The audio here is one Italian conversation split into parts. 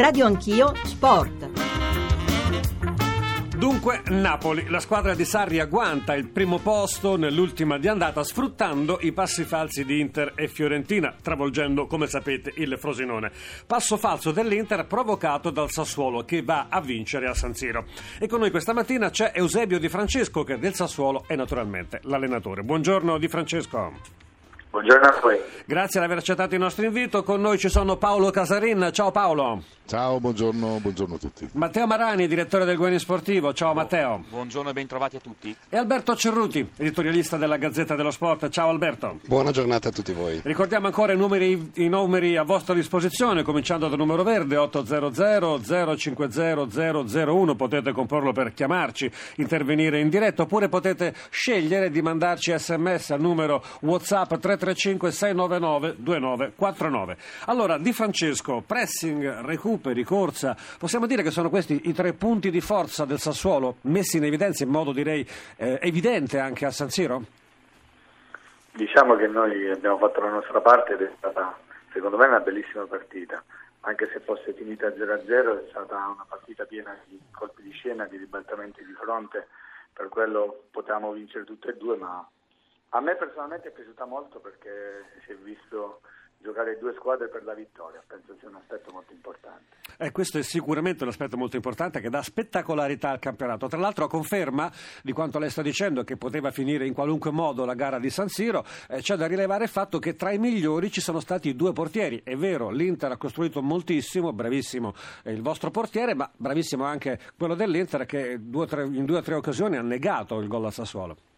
Radio Anch'io Sport. Dunque Napoli, la squadra di Sarri agguanta il primo posto nell'ultima di andata sfruttando i passi falsi di Inter e Fiorentina, travolgendo come sapete il Frosinone. Passo falso dell'Inter provocato dal Sassuolo che va a vincere a San Siro. E con noi questa mattina c'è Eusebio Di Francesco che del Sassuolo è naturalmente l'allenatore. Buongiorno Di Francesco. Buongiorno a voi. Grazie di aver accettato il nostro invito. Con noi ci sono Paolo Casarin. Ciao Paolo. Ciao, buongiorno, buongiorno a tutti. Matteo Marani, direttore del Gueni Sportivo. Ciao Matteo. Buongiorno e bentrovati a tutti. E Alberto Cerruti, editorialista della Gazzetta dello Sport. Ciao Alberto. Buona giornata a tutti voi. Ricordiamo ancora i numeri, i numeri a vostra disposizione, cominciando dal numero verde 800 050 001. Potete comporlo per chiamarci, intervenire in diretta, oppure potete scegliere di mandarci sms al numero WhatsApp 335 699 2949. Allora, Di Francesco, pressing, recuperi, corsa, possiamo dire che sono questi i tre punti di forza del Sassuolo messi in evidenza in modo direi eh, evidente anche a San Siro? Diciamo che noi abbiamo fatto la nostra parte ed è stata secondo me una bellissima partita, anche se fosse finita 0-0 è stata una partita piena di colpi di scena, di ribaltamenti di fronte, per quello potevamo vincere tutte e due, ma a me personalmente è piaciuta molto perché si è visto giocare due squadre per la vittoria, penso sia un aspetto molto importante. Eh, questo è sicuramente un aspetto molto importante che dà spettacolarità al campionato. Tra l'altro a conferma di quanto lei sta dicendo che poteva finire in qualunque modo la gara di San Siro, eh, c'è da rilevare il fatto che tra i migliori ci sono stati due portieri. È vero, l'Inter ha costruito moltissimo, bravissimo il vostro portiere, ma bravissimo anche quello dell'Inter che due, tre, in due o tre occasioni ha negato il gol al Sassuolo.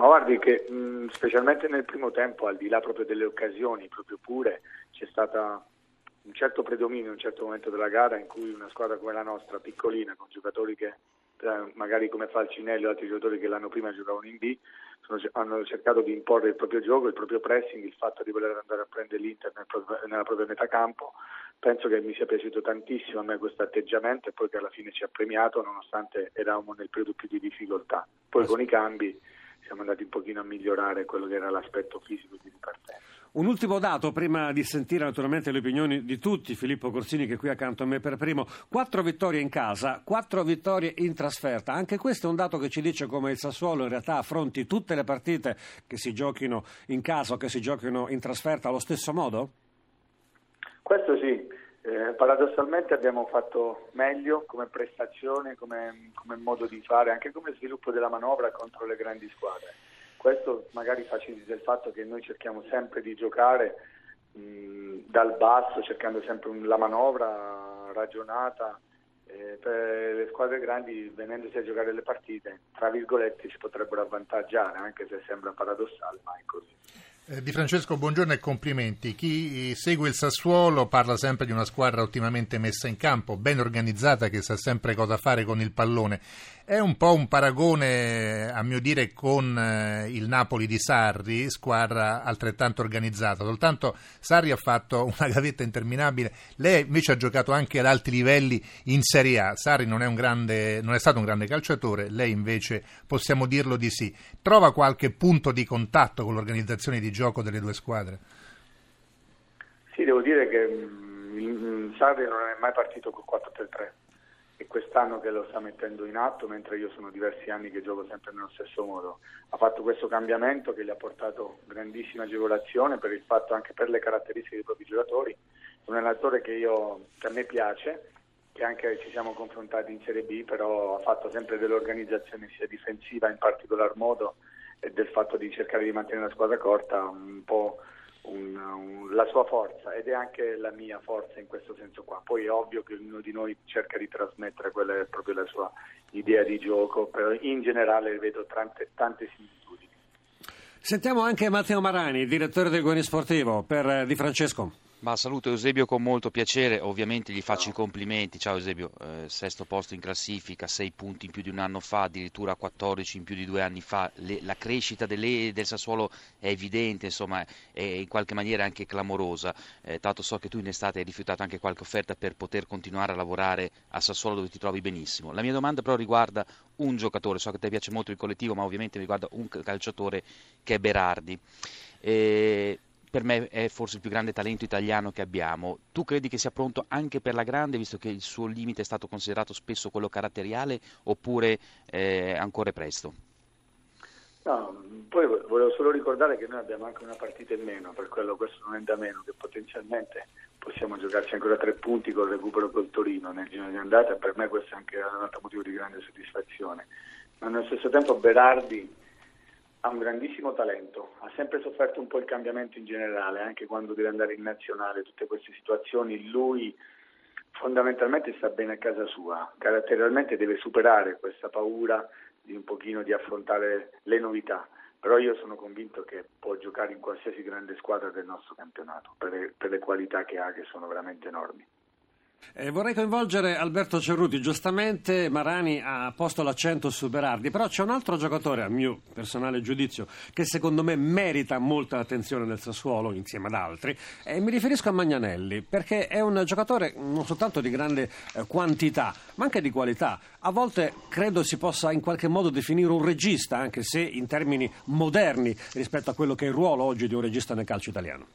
Ma guardi che mh, specialmente nel primo tempo, al di là proprio delle occasioni, proprio pure, c'è stato un certo predominio in un certo momento della gara in cui una squadra come la nostra, piccolina, con giocatori che eh, magari come Falcinelli o altri giocatori che l'anno prima giocavano in B, sono, hanno cercato di imporre il proprio gioco, il proprio pressing, il fatto di voler andare a prendere l'Inter nel proprio, nella propria metà campo. Penso che mi sia piaciuto tantissimo a me questo atteggiamento e poi che alla fine ci ha premiato nonostante eravamo nel periodo più di difficoltà. Poi con i cambi siamo andati un pochino a migliorare quello che era l'aspetto fisico di ripartenza. Un ultimo dato prima di sentire naturalmente le opinioni di tutti, Filippo Corsini che è qui accanto a me per primo, quattro vittorie in casa, quattro vittorie in trasferta, anche questo è un dato che ci dice come il Sassuolo in realtà affronti tutte le partite che si giochino in casa o che si giochino in trasferta allo stesso modo? Questo sì, eh, paradossalmente abbiamo fatto meglio come prestazione, come, come, modo di fare, anche come sviluppo della manovra contro le grandi squadre. Questo magari facilita il fatto che noi cerchiamo sempre di giocare mh, dal basso, cercando sempre la manovra ragionata. Eh, per le squadre grandi, venendosi a giocare le partite, tra virgolette, ci potrebbero avvantaggiare, anche se sembra paradossale, ma è così. Eh, di Francesco, buongiorno e complimenti. Chi segue il Sassuolo parla sempre di una squadra ottimamente messa in campo, ben organizzata, che sa sempre cosa fare con il pallone. È un po' un paragone, a mio dire, con eh, il Napoli di Sarri, squadra altrettanto organizzata. Soltanto Sarri ha fatto una gavetta interminabile. Lei invece ha giocato anche ad alti livelli in Serie A. Sarri non è, grande, non è stato un grande calciatore, lei invece possiamo dirlo di sì. Trova qualche punto di contatto con l'organizzazione di gioco delle due squadre? Sì, devo dire che mh, Sarri non è mai partito col 4-3-3 e quest'anno che lo sta mettendo in atto, mentre io sono diversi anni che gioco sempre nello stesso modo. Ha fatto questo cambiamento che gli ha portato grandissima agevolazione per il fatto anche per le caratteristiche dei propri giocatori. Un allenatore che, io, che a me piace, che anche ci siamo confrontati in Serie B, però ha fatto sempre dell'organizzazione sia difensiva in particolar modo del fatto di cercare di mantenere la squadra corta un po' un, un, la sua forza ed è anche la mia forza in questo senso qua. Poi è ovvio che ognuno di noi cerca di trasmettere quella che è proprio la sua idea di gioco, però in generale vedo tante, tante similitudini. Sentiamo anche Matteo Marani, direttore del Guani Sportivo, per eh, Di Francesco. Ma saluto Eusebio con molto piacere, ovviamente gli faccio i complimenti. Ciao Eusebio, eh, sesto posto in classifica, sei punti in più di un anno fa, addirittura 14 in più di due anni fa. Le, la crescita delle, del Sassuolo è evidente, insomma, è in qualche maniera anche clamorosa. Eh, tanto so che tu in estate hai rifiutato anche qualche offerta per poter continuare a lavorare a Sassuolo dove ti trovi benissimo. La mia domanda però riguarda un giocatore, so che te piace molto il collettivo, ma ovviamente riguarda un calciatore che è Berardi. Eh, per me è forse il più grande talento italiano che abbiamo. Tu credi che sia pronto anche per la grande, visto che il suo limite è stato considerato spesso quello caratteriale, oppure eh, ancora presto? No, poi volevo solo ricordare che noi abbiamo anche una partita in meno, per quello questo non è da meno, che potenzialmente possiamo giocarci ancora tre punti con il recupero col Torino nel giro di andata per me questo è anche un altro motivo di grande soddisfazione. Ma nello stesso tempo Berardi ha un grandissimo talento, ha sempre sofferto un po' il cambiamento in generale, anche quando deve andare in nazionale, tutte queste situazioni, lui fondamentalmente sta bene a casa sua, caratterialmente deve superare questa paura di un pochino di affrontare le novità, però io sono convinto che può giocare in qualsiasi grande squadra del nostro campionato per le, per le qualità che ha che sono veramente enormi. Eh, vorrei coinvolgere Alberto Cerruti, giustamente Marani ha posto l'accento su Berardi, però c'è un altro giocatore, a mio personale giudizio, che secondo me merita molta attenzione nel Sassuolo insieme ad altri, e mi riferisco a Magnanelli, perché è un giocatore non soltanto di grande eh, quantità, ma anche di qualità. A volte credo si possa in qualche modo definire un regista, anche se in termini moderni rispetto a quello che è il ruolo oggi di un regista nel calcio italiano.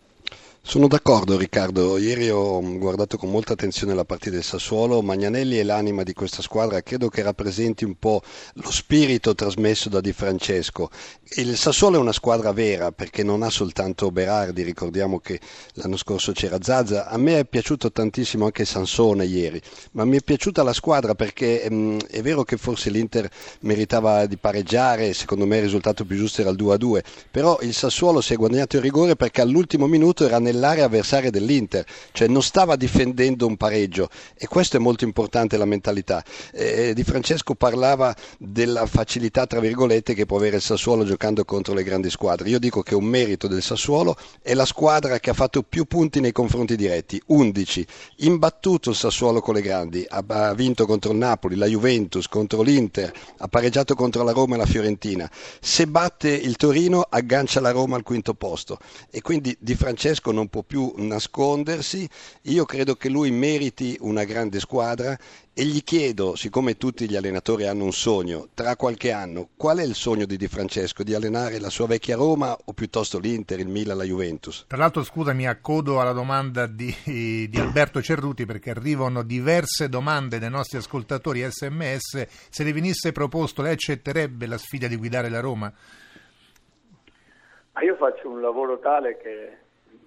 Sono d'accordo Riccardo, ieri ho guardato con molta attenzione la partita del Sassuolo, Magnanelli è l'anima di questa squadra, credo che rappresenti un po' lo spirito trasmesso da Di Francesco. Il Sassuolo è una squadra vera perché non ha soltanto Berardi, ricordiamo che l'anno scorso c'era Zazza, a me è piaciuto tantissimo anche Sansone ieri, ma mi è piaciuta la squadra perché mh, mm, è vero che forse l'Inter meritava di pareggiare, secondo me il risultato più giusto era il 2-2, però il Sassuolo si è guadagnato il rigore perché all'ultimo minuto era nel nell'area avversaria dell'Inter, cioè non stava difendendo un pareggio e questo è molto importante la mentalità. Eh, di Francesco parlava della facilità tra virgolette che può avere il Sassuolo giocando contro le grandi squadre. Io dico che un merito del Sassuolo è la squadra che ha fatto più punti nei confronti diretti, 11. Imbattuto il Sassuolo con le grandi, ha vinto contro il Napoli, la Juventus, contro l'Inter, ha pareggiato contro la Roma e la Fiorentina. Se batte il Torino aggancia la Roma al quinto posto e quindi Di Francesco non non può più nascondersi, io credo che lui meriti una grande squadra e gli chiedo, siccome tutti gli allenatori hanno un sogno, tra qualche anno, qual è il sogno di Di Francesco? Di allenare la sua vecchia Roma o piuttosto l'Inter, il Milan, la Juventus? Tra l'altro, scusa, mi accodo alla domanda di, di Alberto Cerruti perché arrivano diverse domande dai nostri ascoltatori sms. Se le venisse proposto, lei accetterebbe la sfida di guidare la Roma? Ma io faccio un lavoro tale che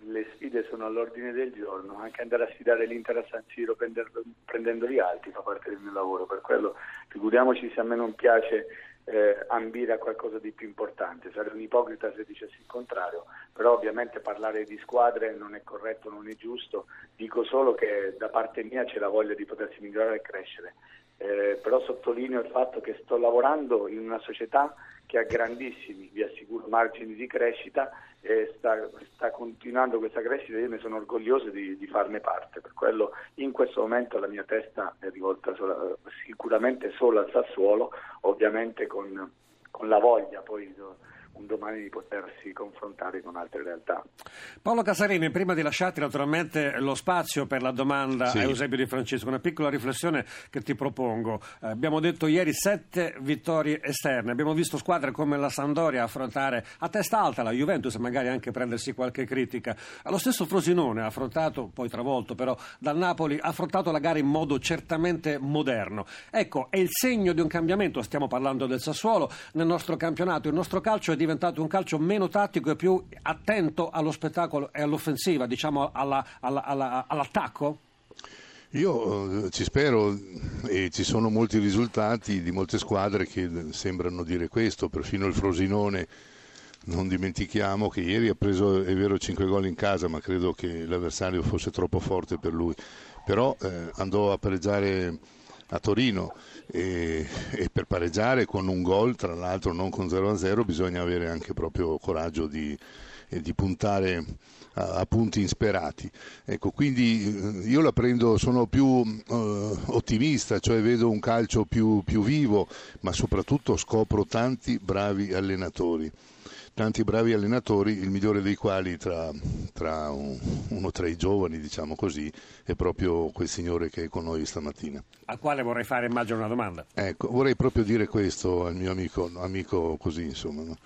le sfide sono all'ordine del giorno, anche andare a sfidare l'Inter a San Siro prendendo, prendendoli alti fa parte del mio lavoro, per quello figuriamoci se a me non piace eh, ambire a qualcosa di più importante, sarei un ipocrita se dicessi il contrario, però ovviamente parlare di squadre non è corretto, non è giusto, dico solo che da parte mia c'è la voglia di potersi migliorare e crescere, eh, però sottolineo il fatto che sto lavorando in una società che ha grandissimi, vi assicuro, margini di crescita e sta, sta, continuando questa crescita, io ne sono orgoglioso di, di, farne parte, per quello in questo momento la mia testa è rivolta sola, sicuramente solo al Sassuolo, ovviamente con, con la voglia poi un domani di potersi confrontare con altre realtà. Paolo Casarini, prima di lasciarti naturalmente lo spazio per la domanda sì. a Eusebio Di Francesco, una piccola riflessione che ti propongo. Eh, abbiamo detto ieri sette vittorie esterne, abbiamo visto squadre come la Sandoria affrontare a testa alta la Juventus e magari anche prendersi qualche critica. Lo stesso Frosinone ha affrontato, poi travolto però dal Napoli, ha affrontato la gara in modo certamente moderno. Ecco, è il segno di un cambiamento, stiamo parlando del Sassuolo, nel nostro campionato, il nostro calcio è diventato diventato un calcio meno tattico e più attento allo spettacolo e all'offensiva, diciamo alla, alla, alla, all'attacco? Io eh, ci spero e ci sono molti risultati di molte squadre che sembrano dire questo, perfino il Frosinone. Non dimentichiamo che ieri ha preso, è vero, 5 gol in casa, ma credo che l'avversario fosse troppo forte per lui. Però eh, andò a pareggiare a Torino e, e, per pareggiare con un gol, tra l'altro non con 0-0, bisogna avere anche proprio coraggio di, di puntare a, punti insperati. Ecco, quindi eh, io la prendo, sono più uh, ottimista, cioè vedo un calcio più, più vivo, ma soprattutto scopro tanti bravi allenatori tanti bravi allenatori, il migliore dei quali tra, tra un, uno tra i giovani, diciamo così, è proprio quel signore che è con noi stamattina. Al quale vorrei fare, immagino, una domanda. Ecco, vorrei proprio dire questo al mio amico, amico così, insomma. No?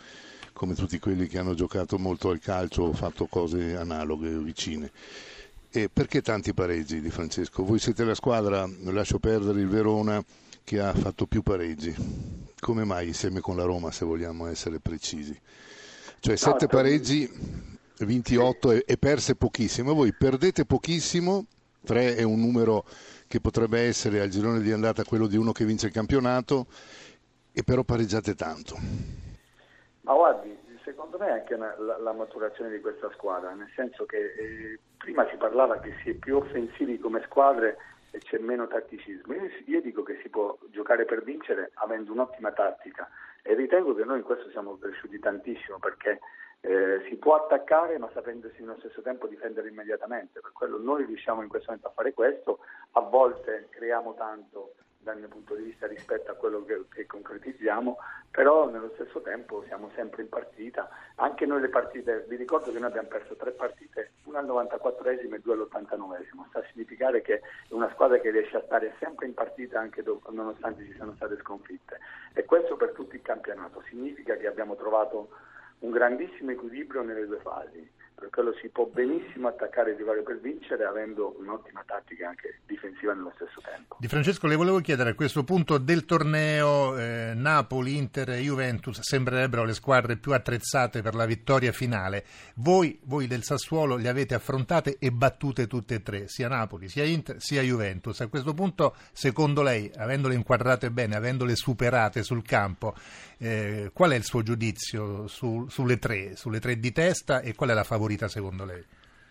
come tutti quelli che hanno giocato molto al calcio o fatto cose analoghe o vicine. E perché tanti pareggi di Francesco? Voi siete la squadra, lascio perdere il Verona, che ha fatto più pareggi. Come mai insieme con la Roma, se vogliamo essere precisi? Cioè sette pareggi, vinti otto e, e perse pochissimo. Voi perdete pochissimo, tre è un numero che potrebbe essere al girone di andata quello di uno che vince il campionato, e però pareggiate tanto. Ma guardi, secondo me è anche una, la, la, maturazione di questa squadra, nel senso che eh, prima si parlava che si è più offensivi come squadre e c'è meno tatticismo. Io, io, dico che si può giocare per vincere avendo un'ottima tattica e ritengo che noi in questo siamo cresciuti tantissimo perché eh, si può attaccare ma sapendosi nello stesso tempo difendere immediatamente. Per quello noi riusciamo in questo momento a fare questo, a volte creiamo tanto dal mio punto di vista rispetto a quello che, che, concretizziamo, però nello stesso tempo siamo sempre in partita, anche noi le partite, vi ricordo che noi abbiamo perso tre partite, una al 94esimo e due all'89esimo, sta a significare che è una squadra che riesce a stare sempre in partita anche dopo, nonostante ci siano state sconfitte. E questo per tutto il campionato, significa che abbiamo trovato un grandissimo equilibrio nelle due fasi per quello si può benissimo attaccare il rivale per vincere avendo un'ottima tattica anche difensiva nello stesso tempo. Di Francesco le volevo chiedere a questo punto del torneo eh, Napoli, Inter e Juventus sembrerebbero le squadre più attrezzate per la vittoria finale. Voi, voi del Sassuolo le avete affrontate e battute tutte e tre, sia Napoli, sia Inter, sia Juventus. A questo punto, secondo lei, avendole inquadrate bene, avendole superate sul campo, eh, qual è il suo giudizio su, sulle tre, sulle tre di testa e qual è la favorita? Favorita secondo lei?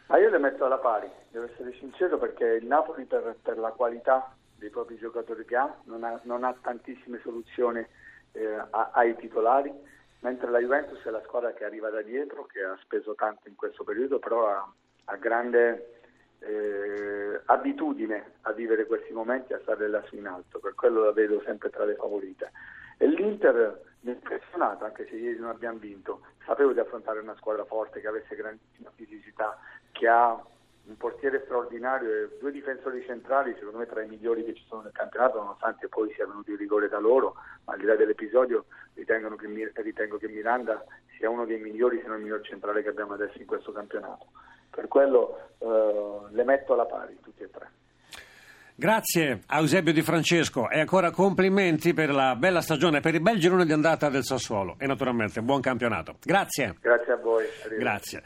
Ah, io le metto alla pari, devo essere sincero, perché il Napoli per, per la qualità dei propri giocatori che ha non ha, non ha tantissime soluzioni eh, ai titolari, mentre la Juventus è la squadra che arriva da dietro, che ha speso tanto in questo periodo, però ha, ha grande eh, abitudine a vivere questi momenti, a stare lassù in alto, per quello la vedo sempre tra le favorite. E l'Inter mi ha impressionato, anche se ieri non abbiamo vinto, sapevo di affrontare una squadra forte che avesse grandissima fisicità, che ha un portiere straordinario e due difensori centrali, secondo me tra i migliori che ci sono nel campionato, nonostante poi sia venuto il rigore da loro, ma al di là dell'episodio ritengo che, ritengo che Miranda sia uno dei migliori, se non il miglior centrale che abbiamo adesso in questo campionato. Per quello eh, le metto alla pari, tutti e tre. Grazie a Eusebio Di Francesco e ancora complimenti per la bella stagione, per il bel girone di andata del Sassuolo e naturalmente buon campionato. Grazie. Grazie a voi. Grazie.